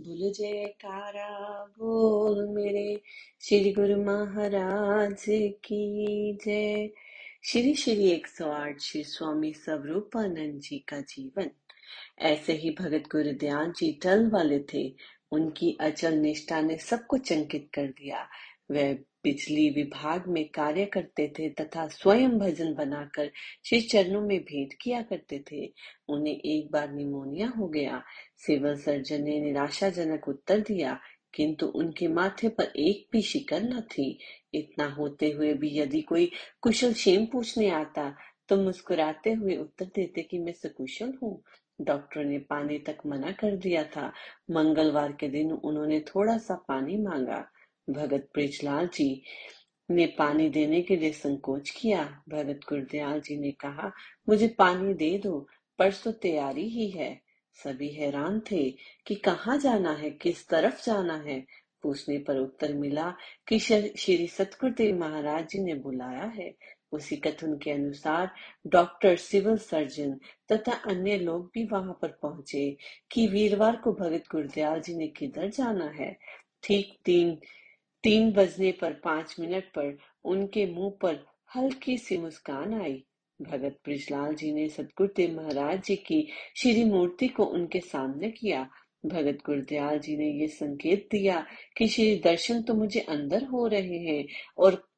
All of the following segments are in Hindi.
बोल जयकारा, बोल मेरे श्री गुरु महाराज की जय। श्री श्री 108 श्री स्वामी स्वरूपानंद जी का जीवन। ऐसे ही भगत गुरु ध्यान जी टल वाले थे, उनकी अचल निष्ठा ने सबको चंकित कर दिया। वह बिजली विभाग में कार्य करते थे तथा स्वयं भजन बनाकर श्री चरणों में भेंट किया करते थे। उन्हें एक बार निमोनिया हो गया। सिविल सर्जन ने निराशाजनक उत्तर दिया, किंतु उनके माथे पर एक भी शिकन न थी। इतना होते हुए भी यदि कोई कुशल क्षेम पूछने आता तो मुस्कुराते हुए उत्तर देते कि मैं सकुशल हूँ। डॉक्टर ने पानी तक मना कर दिया था। मंगलवार के दिन उन्होंने थोड़ा सा पानी मांगा। भगत ब्रिजलाल जी ने पानी देने के लिए संकोच किया। भगत गुरदयाल जी ने कहा, मुझे पानी दे दो, परसों तैयारी ही है। सभी हैरान थे कि कहाँ जाना है, किस तरफ़ जाना है। पूछने पर उत्तर मिला कि श्री सतगुरुदेव महाराज जी ने बुलाया है। उसी कथन के अनुसार डॉक्टर, सिविल सर्जन तथा अन्य लोग भी वहाँ पर पहुँचे कि वीरवार को भगत गुरदयाल जी ने किधर जाना है। ठीक तीन तीन बजने पर, पाँच मिनट पर उनके मुँह पर हल्की सी मुस्कान आई। भगत ब्रिजलाल जी ने सतगुरुदेव महाराज जी की श्री मूर्ति को उनके सामने किया। भगत गुरदयाल जी ने ये संकेत दिया कि श्री दर्शन तो मुझे अंदर हो रहे हैं और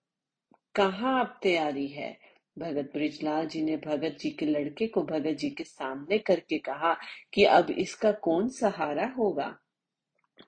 कहा अब तैयारी है? भगत ब्रिजलाल जी ने भगत जी के लड़के को भगत जी के सामने करके कहा कि अब इसका कौन सहारा होगा?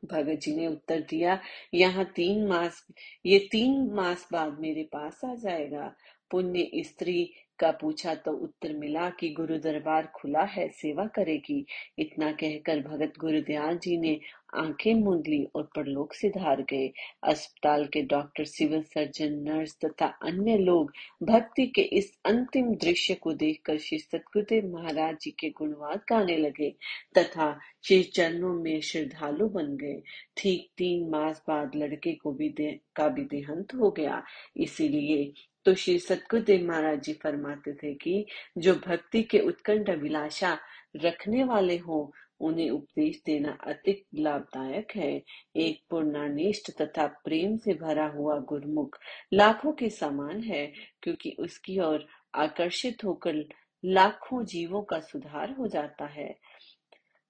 भगत जी ने उत्तर दिया, यहाँ तीन मास, ये तीन मास बाद मेरे पास आ जाएगा। पुण्य स्त्री का पूछा तो उत्तर मिला कि गुरु दरबार खुला है सेवा करेगी। इतना कहकर भगत गुरुदयाल जी ने आँखें मूंद ली और परलोक से धार गए। अस्पताल के डॉक्टर सिविल सर्जन नर्स तथा अन्य लोग भक्ति के इस अंतिम दृश्य को देखकर श्री सतगुरुदेव महाराज जी के गुणवाद गाने लगे तथा श्री चरणों में श्रद्धालु बन गए। ठीक तीन मास बाद लड़के को भी दे, का भी देहांत हो गया। इसीलिए तो श्री सतगुरुदेव महाराज जी फरमाते थे कि जो भक्ति के उत्कंठ अभिलाषा रखने वाले हों, उन्हें उपदेश देना अति लाभदायक है। एक पूर्णानिष्ठ तथा प्रेम से भरा हुआ गुरमुख लाखों के समान है, क्योंकि उसकी ओर आकर्षित होकर लाखों जीवों का सुधार हो जाता है।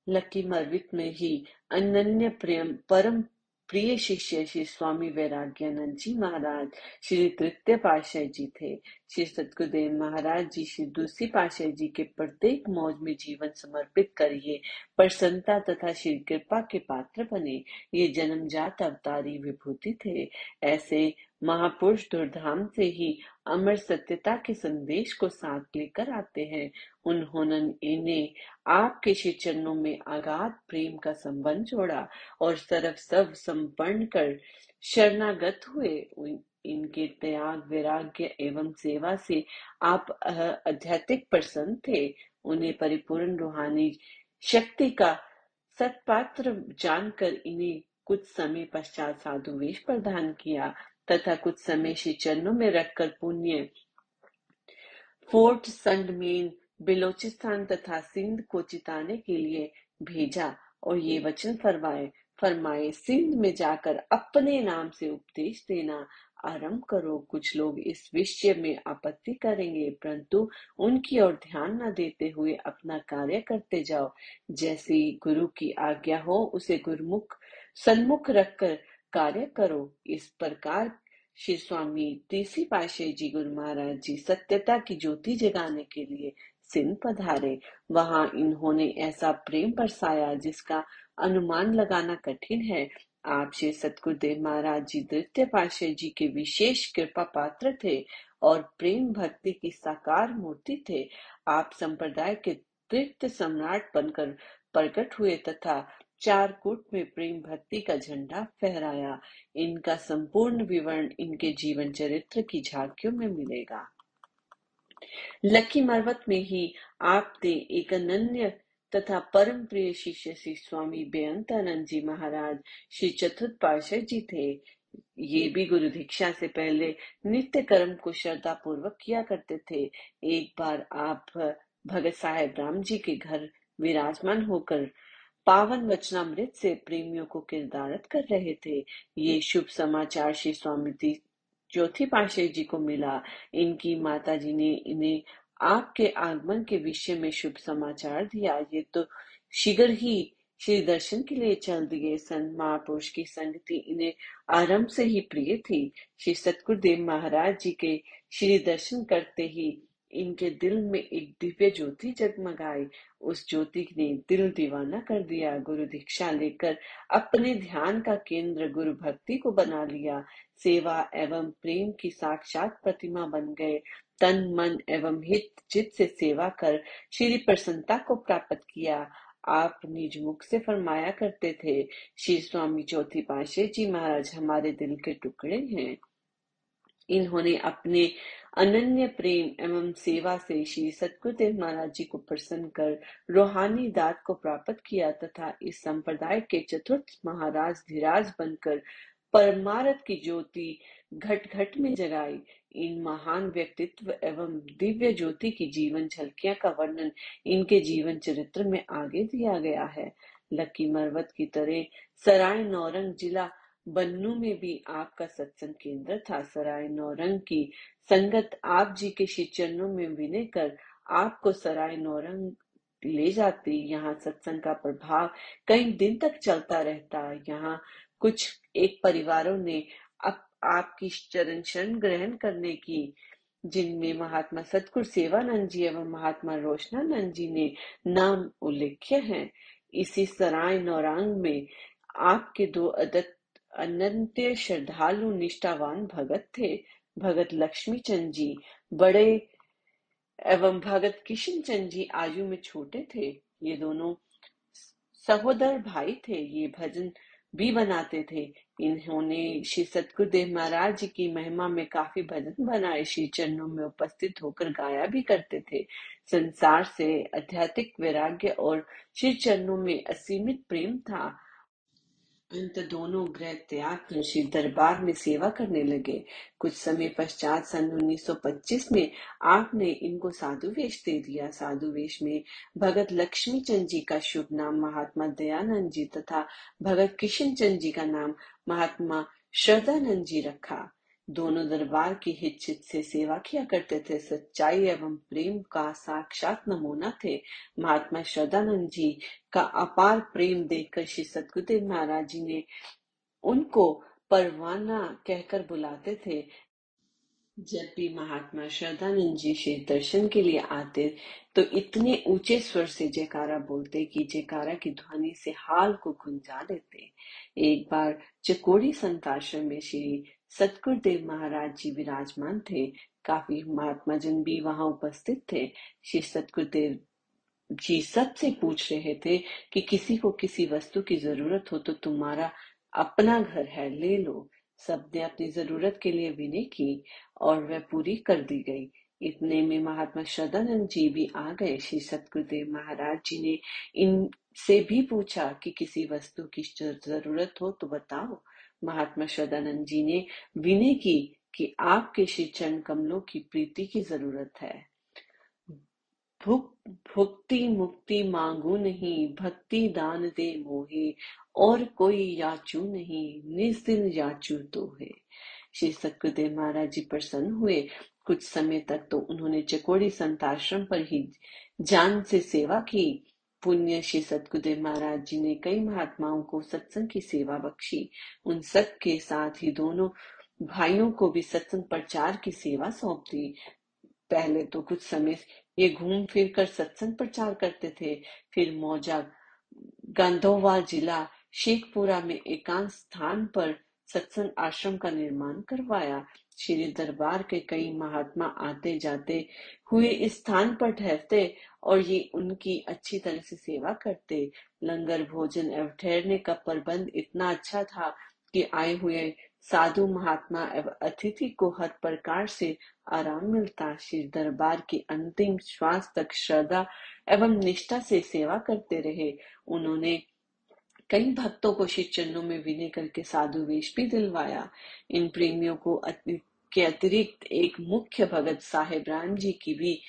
लकी मरवित में ही अनन्य प्रेम परम प्रिय शिष्य श्री स्वामी वैराग्यानंद जी महाराज श्री तृतीय पाशाह जी थे। श्री सतगुरुदेव महाराज जी श्री दूसरी पाशाह जी के प्रत्येक मौज में जीवन समर्पित करिए। प्रसन्नता तथा श्री कृपा के पात्र बने। ये जन्मजात अवतारी विभूति थे। ऐसे महापुरुष दुर्धाम से ही अमर सत्यता के संदेश को साथ लेकर आते हैं। उन्होंने इन्हें आपके श्री चरणों में आगाध प्रेम का संबंध जोड़ा और सर्व सब संपन्न कर शरणागत हुए। इनके त्याग, वैराग्य एवं सेवा से आप आध्यात्मिक प्रसन्न थे। उन्हें परिपूर्ण रूहानी शक्ति का सत्पात्र जानकर इन्हें कुछ समय पश्चात साधु वेश प्रदान किया तथा कुछ समय श्री चरणों में रखकर पुण्य, फोर्ट संडमेन, बिलोचिस्तान तथा सिंध को चिताने के लिए भेजा और ये वचन फरमाए फरमाए, सिंध में जाकर अपने नाम से उपदेश देना आरंभ करो। कुछ लोग इस विषय में आपत्ति करेंगे, परंतु उनकी ओर ध्यान न देते हुए अपना कार्य करते जाओ। जैसी गुरु की आज्ञा हो, उसे गुरुमुख, सन्मुख रखकर कार्य करो। इस प्रकार श्री स्वामी तीसरी पाशे जी गुरु महाराज जी सत्यता की ज्योति जगाने के लिए सिंह पधारे। वहाँ इन्होंने ऐसा प्रेम बरसाया जिसका अनुमान लगाना कठिन है। आप श्री सतगुरुदेव महाराज जी द्वितीय पाशे जी के विशेष कृपा पात्र थे और प्रेम भक्ति की साकार मूर्ति थे, आप संप्रदाय के तृप्त सम्राट बनकर प्रकट हुए तथा चार कूट में प्रेम भक्ति का झंडा फहराया। इनका संपूर्ण विवरण इनके जीवन चरित्र की झांकियों में मिलेगा। लकी मरवत में ही आपने एक अनन्य तथा परम प्रिय शिष्य श्री स्वामी बेअंतानंद जी महाराज श्री चतुर्थ पार्षद जी थे। ये भी गुरु दीक्षा से पहले नित्य कर्म को श्रद्धा पूर्वक किया करते थे। एक बार आप भगत साहेब राम जी के घर विराजमान होकर पावन वचनामृत से प्रेमियों को किरदारत कर रहे थे। ये शुभ समाचार श्री स्वामी ज्योति पाशे जी को मिला। इनकी माता जी ने इन्हें आपके आगमन के विषय में शुभ समाचार दिया। ये तो शीघ्र ही श्री दर्शन के लिए चल दिए। संत महापुरुष की संगति इन्हें आरंभ से ही प्रिय थी। श्री सतगुरुदेव महाराज जी के श्री दर्शन करते ही इनके दिल में एक दिव्य ज्योति जगमगाई। उस ज्योति ने दिल दीवाना कर दिया। गुरु दीक्षा लेकर अपने ध्यान का केंद्र गुरु भक्ति को बना लिया। सेवा एवं प्रेम की साक्षात प्रतिमा बन गए। तन मन एवं हित चित से सेवा कर, श्री प्रसन्नता को प्राप्त किया। आप निज मुख से फरमाया करते थे, श्री स्वामी चौथी पाशे जी महाराज हमारे दिल के टुकड़े हैं। इन्होंने अपने अनन्य प्रेम एवं सेवा से श्री सतगुरुदेव महाराज जी को प्रसन्न कर, रूहानी दात को प्राप्त किया तथा इस संप्रदाय के चतुर्थ महाराज धीराज बनकर परमारथ की ज्योति घट घट में जगाई। इन महान व्यक्तित्व एवं दिव्य ज्योति की जीवन झलकियाँ का वर्णन इनके जीवन चरित्र में आगे दिया गया है। लकी मरवत की तरह सराय नौरंग जिला बन्नू में भी आपका सत्संग केंद्र था। सराय नौरंग की संगत आप जी के चरणों में विनय कर आपको सराय नौरंग ले जाती। यहाँ सत्संग का प्रभाव कई दिन तक चलता रहता। यहाँ कुछ एक परिवारों ने अब आपकी चरण शरण ग्रहण करने की, जिनमें महात्मा सतगुरु सेवानंद जी एवं महात्मा रोशनानंद जी ने नाम उल्लेख्य हैं। इसी सराय नौरांग में आपके दो अदत अनंत श्रद्धालु निष्ठावान भगत थे, भगत लक्ष्मी चंद जी। बड़े एवं भगत किशन चंद जी आयु में छोटे थे। ये दोनों सहोदर भाई थे। ये भजन भी बनाते थे। इन्होंने श्री सतगुरुदेव महाराज जी की महिमा में काफ़ी भजन बनाए, श्री चरणों में उपस्थित होकर गाया भी करते थे। संसार से आध्यात्मिक वैराग्य और श्री चरणों में असीमित प्रेम था। अंत दोनों ग्रह त्याग कर श्री दरबार में सेवा करने लगे। कुछ समय पश्चात सन 1925 में आपने इनको साधु वेश दे दिया। साधु वेश में भगत लक्ष्मी चंद जी का शुभ नाम महात्मा दयानंद जी तथा भगत किशन चंद जी का नाम महात्मा श्रद्धानंद जी रखा। दोनों दरबार की हित चित से सेवा किया करते थे। सच्चाई एवं प्रेम का साक्षात नमूना थे। महात्मा श्रद्धानंद जी का अपार प्रेम देखकर श्री सतगुरुदेव महाराज जी ने उनको परवाना कहकर बुलाते थे। जब भी महात्मा श्रद्धानंद जी श्री दर्शन के लिए आते तो इतने ऊँचे स्वर से जयकारा बोलते कि जयकारा की ध्वनि से हाल को गुंजा देते। एक बार चकोड़ी संताश्रम में श्री सतगुरुदेव महाराज जी विराजमान थे। काफ़ी महात्मा जन भी वहाँ उपस्थित थे। श्री सतगुरुदेव जी सबसे पूछ रहे थे कि किसी को किसी वस्तु की ज़रूरत हो तो तुम्हारा अपना घर है, ले लो। सबने अपनी ज़रूरत के लिए विनय की और वह पूरी कर दी गई। इतने में महात्मा श्रद्धानंद जी भी आ गए। श्री सतगुरुदेव महाराज जी ने इनसे भी पूछा कि किसी वस्तु की ज़रूरत हो तो बताओ। महात्मा श्रद्धानंद जी ने विनय की कि आपके श्री चरण कमलों की प्रीति की ज़रूरत है। भुक, भुक्ति मुक्ति मांगू नहीं, भक्ति दान दे मोहे, और कोई याचू नहीं, निस्दिन याचू तो है श्री सतगुरुदेव महाराज जी प्रसन्न हुए। कुछ समय तक तो उन्होंने चकोड़ी संताश्रम पर ही जान से सेवा की। पुण्य श्री सतगुरुदेव महाराज जी ने कई महात्माओं को सत्संग की सेवा बख्शी। उन सब के साथ ही दोनों भाइयों को भी सत्संग प्रचार की सेवा सौंप दी। पहले तो कुछ समय ये घूम फिर कर सत्संग प्रचार करते थे। फिर मौजा, गंधोवा जिला, शेखपुरा में एकांत स्थान पर सत्संग आश्रम का निर्माण करवाया। श्री दरबार के कई महात्मा आते जाते हुए इस स्थान पर ठहरते और ये उनकी अच्छी तरह से सेवा करते। लंगर, भोजन एवं ठहरने का प्रबंध इतना अच्छा था कि आए हुए साधु महात्मा एवं अतिथि को हर प्रकार से आराम मिलता। श्री दरबार की अंतिम श्वास तक श्रद्धा एवं निष्ठा से सेवा करते रहे। उन्होंने कई भक्तों को श्री चरणों में विनय करके साधु वेश भी दिलवाया। इन प्रेमियों को के अतिरिक्त एक मुख्य भगत साहेब राम जी की भी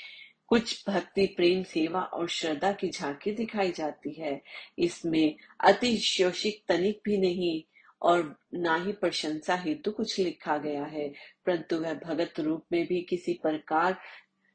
कुछ भक्ति, प्रेम, सेवा और श्रद्धा की झांकी दिखाई जाती है। इसमें अति शोषित तनिक भी नहीं और ना ही प्रशंसा हेतु कुछ लिखा गया है। परंतु वह भगत रूप में भी किसी प्रकार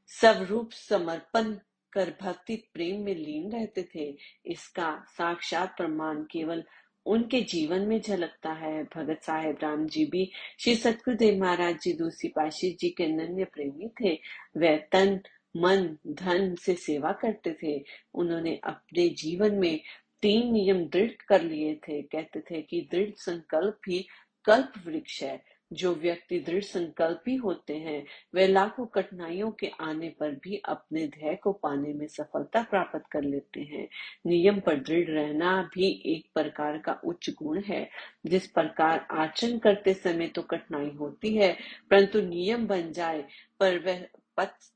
स्वरूप समर्पण कर भक्ति प्रेम में लीन रहते थे। इसका साक्षात प्रमाण केवल उनके जीवन में झलकता है। भगत साहेब राम जी भी श्री सतगुरुदेव महाराज जी, दूसरी पाशी जी के अनन्य प्रेमी थे। वह तन, मन, धन से सेवा करते थे। उन्होंने अपने जीवन में तीन नियम दृढ़ कर लिए थे। कहते थे कि दृढ़ संकल्प ही कल्प वृक्ष है। जो व्यक्ति दृढ़ संकल्पी होते हैं, वे लाखों कठिनाइयों के आने पर भी अपने ध्येय को पाने में सफलता प्राप्त कर लेते हैं। नियम पर दृढ़ रहना भी एक प्रकार का उच्च गुण है। जिस प्रकार आचरण करते समय तो कठिनाई होती है, परंतु नियम बन जाए पर वह पथ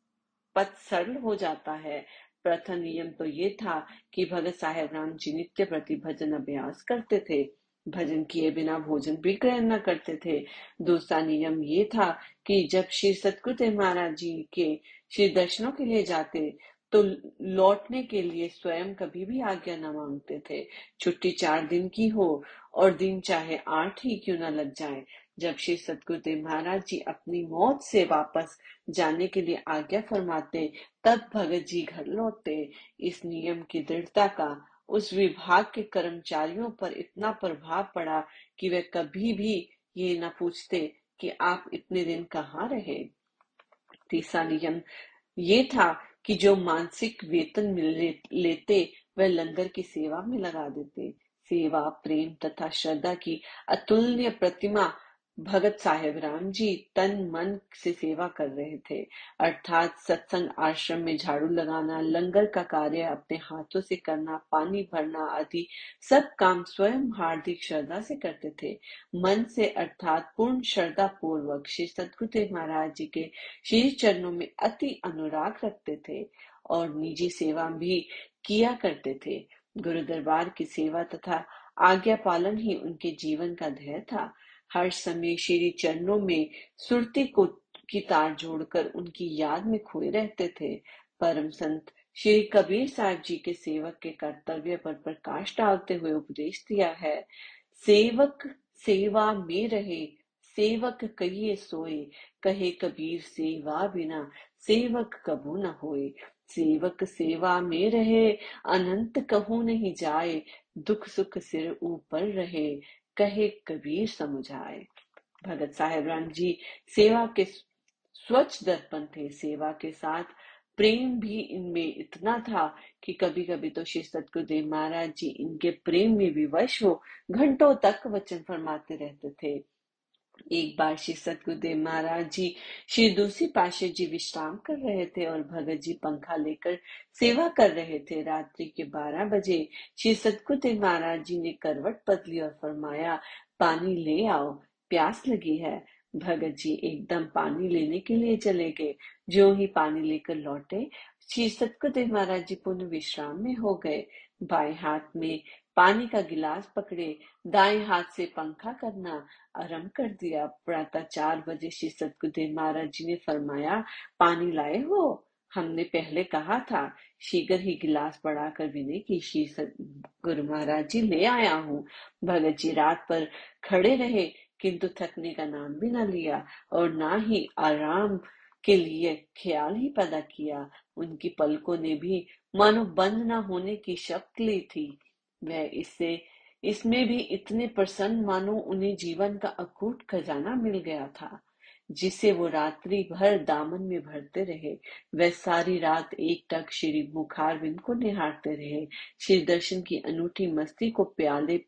पथ सरल हो जाता है। प्रथम नियम तो ये था कि भगत साहेब राम जी नित्य प्रति भजन अभ्यास करते थे। भजन किए बिना भोजन भी ग्रहण न करते थे। दूसरा नियम ये था कि जब श्री सतगुरुदेव महाराज जी के श्री दर्शनों के लिए जाते तो लौटने के लिए स्वयं कभी भी आज्ञा न मांगते थे। छुट्टी चार दिन की हो और दिन चाहे आठ ही क्यों न लग जाए, जब श्री सतगुरुदेव महाराज जी अपनी मौत से वापस जाने के लिए आज्ञा फरमाते, तब भगत जी घर लौटते। इस नियम की दृढ़ता का उस विभाग के कर्मचारियों पर इतना प्रभाव पड़ा कि वे कभी भी ये न पूछते कि आप इतने दिन कहाँ रहे। तीसरा नियम ये था कि जो मानसिक वेतन मिल लेते वह लंगर की सेवा में लगा देते। सेवा, प्रेम तथा श्रद्धा की अतुल्य प्रतिमा भगत साहेब राम जी तन मन से सेवा कर रहे थे। अर्थात सत्संग आश्रम में झाड़ू लगाना, लंगर का कार्य अपने हाथों से करना, पानी भरना आदि सब काम स्वयं हार्दिक श्रद्धा से करते थे। मन से अर्थात पूर्ण श्रद्धा पूर्वक श्री सतगुरुदेव महाराज जी के श्री चरणों में अति अनुराग रखते थे और निजी सेवा भी किया करते थे। गुरु दरबार की सेवा तथा आज्ञा पालन ही उनके जीवन का ध्येय था। हर समय श्री चरणों में सुरती को की तार जोड़कर उनकी याद में खोए रहते थे। परम संत श्री कबीर साहब जी के सेवक के कर्तव्य पर प्रकाश डालते हुए उपदेश दिया है, सेवक सेवा में रहे, सेवक कहिए सोए, कहे कबीर सेवा बिना, सेवक कबू न होए। सेवक सेवा में रहे, अनंत कहू नहीं जाए, दुख सुख सिर ऊपर रहे कहे कबीर समुझाए। भगत साहेब राम जी, सेवा के स्वच्छ दर्पण थे। सेवा के साथ प्रेम भी इनमें इतना था कि कभी कभी तो श्री सतगुरुदेव महाराज जी इनके प्रेम में विवश हो, घंटों तक वचन फरमाते रहते थे। एक बार श्री सतगुरुदेव महाराज जी, श्री दूसरी पाशे जी विश्राम कर रहे थे और भगत जी पंखा लेकर सेवा कर रहे थे। रात्रि के बारह बजे श्री सतगुरुदेव महाराज जी ने करवट पतली और फरमाया, पानी ले आओ, प्यास लगी है। भगत जी एकदम पानी लेने के लिए चले गए। जो ही पानी लेकर लौटे, श्री सतगुरुदेव महाराज जी पुनः विश्राम में हो गए। बाएँ हाथ में पानी का गिलास पकड़े, दाएँ हाथ से पंखा करना आरंभ कर दिया। प्रातः चार बजे श्री सतगुरुदेव महाराज जी ने फरमाया, पानी लाए हो? हमने पहले कहा था, शीघ्र ही गिलास बढ़ाकर विनय की, श्री गुरु महाराज जी ले आया हूँ। भगत जी रात पर खड़े रहे किंतु थकने का नाम भी ना लिया और ना ही आराम के लिए ख्याल ही पैदा किया। उनकी पलकों ने भी मानो बंद न होने की शक्ति ली थी। वह इससे इसमें भी इतने प्रसन्न मानो उन्हें जीवन का अकूट खजाना मिल गया था, जिसे वो रात्रि भर दामन में भरते रहे। वह सारी रात एक टक श्री मुखारविंद को निहारते रहे, श्री दर्शन की अनूठी मस्ती को प्याले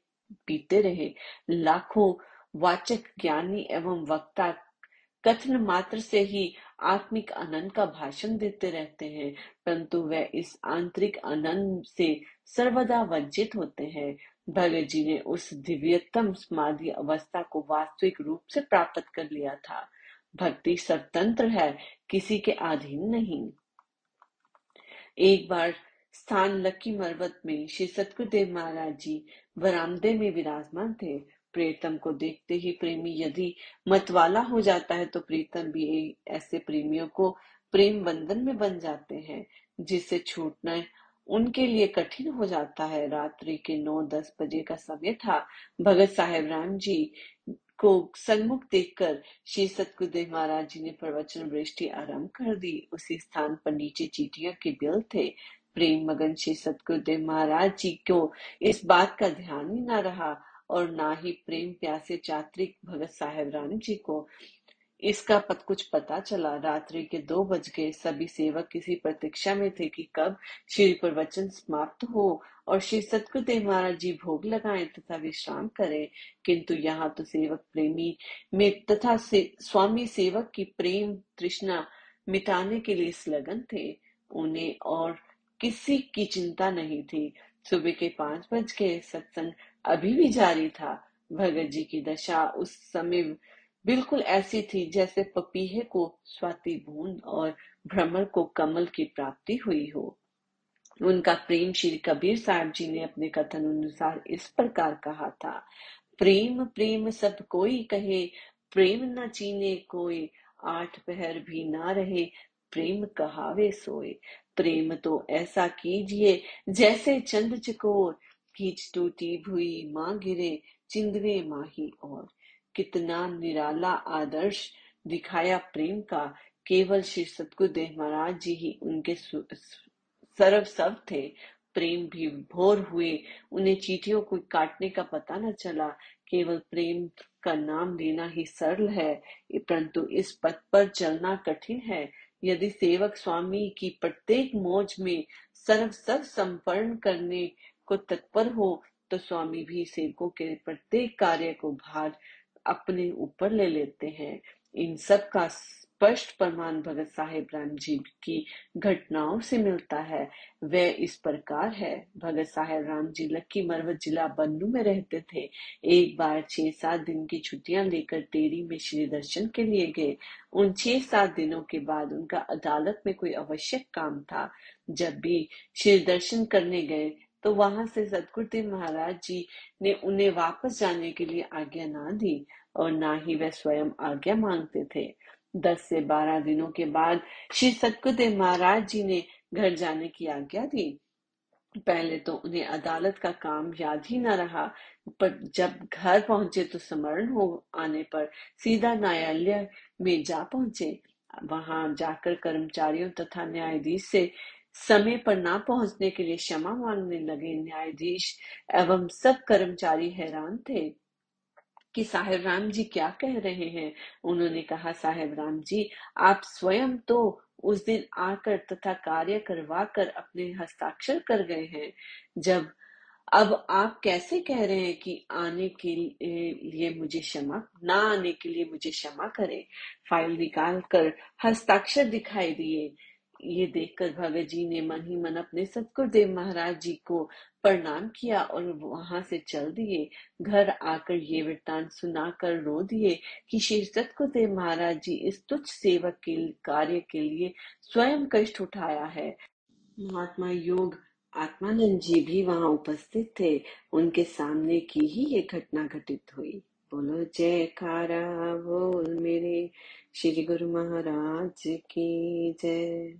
पीते रहे। लाखों वाचक ज्ञानी एवं वक्ता कथन मात्र से ही आत्मिक आनंद का भाषण देते रहते हैं, परंतु वे इस आंतरिक आनंद से सर्वदा वंचित होते हैं। भगत जी ने उस दिव्यतम समाधि अवस्था को वास्तविक रूप से प्राप्त कर लिया था, भक्ति स्वतंत्र है, किसी के अधीन नहीं। एक बार स्थान लक्की मरवत में श्री सतगुरुदेव महाराज जी बरामदे में विराजमान थे प्रीतम को देखते ही प्रेमी यदि मतवाला हो जाता है तो प्रीतम भी ऐसे प्रेमियों को प्रेम बंधन में बन जाते हैं, जिससे छूटना उनके लिए कठिन हो जाता है। रात्रि के नौ दस बजे का समय था। भगत साहेब राम जी को सन्मुख देखकर श्री सतगुरुदेव महाराज जी ने प्रवचन वृष्टि आरंभ कर दी। उसी स्थान पर नीचे चीटियों के बिल थे। प्रेम मगन श्री सतगुरुदेव महाराज जी को इस बात का ध्यान ही न रहा। और ना ही प्रेम प्यासे चात्रिक भगत साहेब राम जी को। इसका पत कुछ पता चला। रात्रि के दो बज गए। सभी सेवक किसी प्रतीक्षा में थे कि कब श्री प्रवचन समाप्त हो और श्री सतगुरुदेव महाराज जी भोग लगाएँ तथा विश्राम करें। किंतु यहाँ तो सेवक प्रेमी में तथा से, स्वामी सेवक की प्रेम तृष्णा मिटाने के लिए संलग्न थे। उन्हें और किसी की चिंता नहीं थी। सुबह के पाँच बज गए सत्संग अभी भी जारी था। भगत जी की दशा उस समय बिल्कुल ऐसी थी जैसे पपीहे को स्वाति बूंद और भ्रमर को कमल की प्राप्ति हुई हो। उनका प्रेम श्री कबीर साहब जी ने अपने कथन अनुसार इस प्रकार कहा था, प्रेम प्रेम सब कोई कहे, प्रेम न चीने कोई, आठ पहर भी ना रहे, प्रेम कहावे सोए। प्रेम तो ऐसा कीजिए, जैसे चंद चकोर। खींच टूटी भुई माँ गिरे, चिंदवे माही और। कितना निराला आदर्श दिखाया प्रेम का, केवल श्री सतगुरुदेव महाराज जी ही उनके सर्व सब थे। प्रेम भी भोर हुए, उन्हें चीटियों को काटने का पता न चला। केवल प्रेम का नाम लेना ही सरल है, परंतु इस पथ पर चलना कठिन है। यदि सेवक स्वामी की प्रत्येक मौज में सर्व सर्व संपन्न करने को तत्पर हो तो स्वामी भी सेवकों के प्रत्येक कार्य को भार अपने ऊपर ले लेते हैं। इन सब का स्पष्ट प्रमाण भगत साहेब राम जी की घटनाओं से मिलता है। वह इस प्रकार है। भगत साहेब राम जी लक्की मरवत जिला बन्नू में रहते थे। एक बार छह सात दिन की छुट्टियाँ लेकर टेरी में श्री दर्शन के लिए गए। उन छह सात दिनों के बाद उनका अदालत में कोई आवश्यक काम था। जब भी श्री दर्शन करने गए तो वहाँ से सतगुरुदेव महाराज जी ने उन्हें वापस जाने के लिए आज्ञा ना दी और ना ही वह स्वयं आज्ञा मांगते थे। दस से बारह दिनों के बाद श्री सतगुरुदेव महाराज जी ने घर जाने की आज्ञा दी। पहले तो उन्हें अदालत का काम याद ही न रहा, पर जब घर पहुँचे तो स्मरण हो आने पर सीधा न्यायालय में जा पहुँचे। वहाँ जाकर कर्मचारियों तथा न्यायाधीश से समय पर ना पहुँचने के लिए क्षमा मांगने लगे न्यायाधीश एवं सब कर्मचारी हैरान थे। कि साहेब राम जी क्या कह रहे हैं? उन्होंने कहा, साहेब राम जी आप स्वयं तो उस दिन आकर तथा कार्य करवा कर अपने हस्ताक्षर कर गए हैं। जब, अब आप कैसे कह रहे हैं कि आने के लिए मुझे क्षमा, ना आने के लिए मुझे क्षमा करें? फ़ाइल निकाल कर हस्ताक्षर दिखाई दिए। ये देखकर भगत जी ने मन ही मन अपने सतगुरुदेव महाराज जी को प्रणाम किया और वहाँ से चल दिए। घर आकर ये वृत्तांत सुनाकर रो दिए कि श्री सतगुरुदेव महाराज जी इस तुच्छ सेवक के कार्य के लिए स्वयं कष्ट उठाया है। महात्मा योग आत्मानंद जी भी वहाँ उपस्थित थे। उनके सामने की ही ये घटना घटित हुई। बोलो, जयकारा, बोल मेरे श्री गुरु महाराज की जय।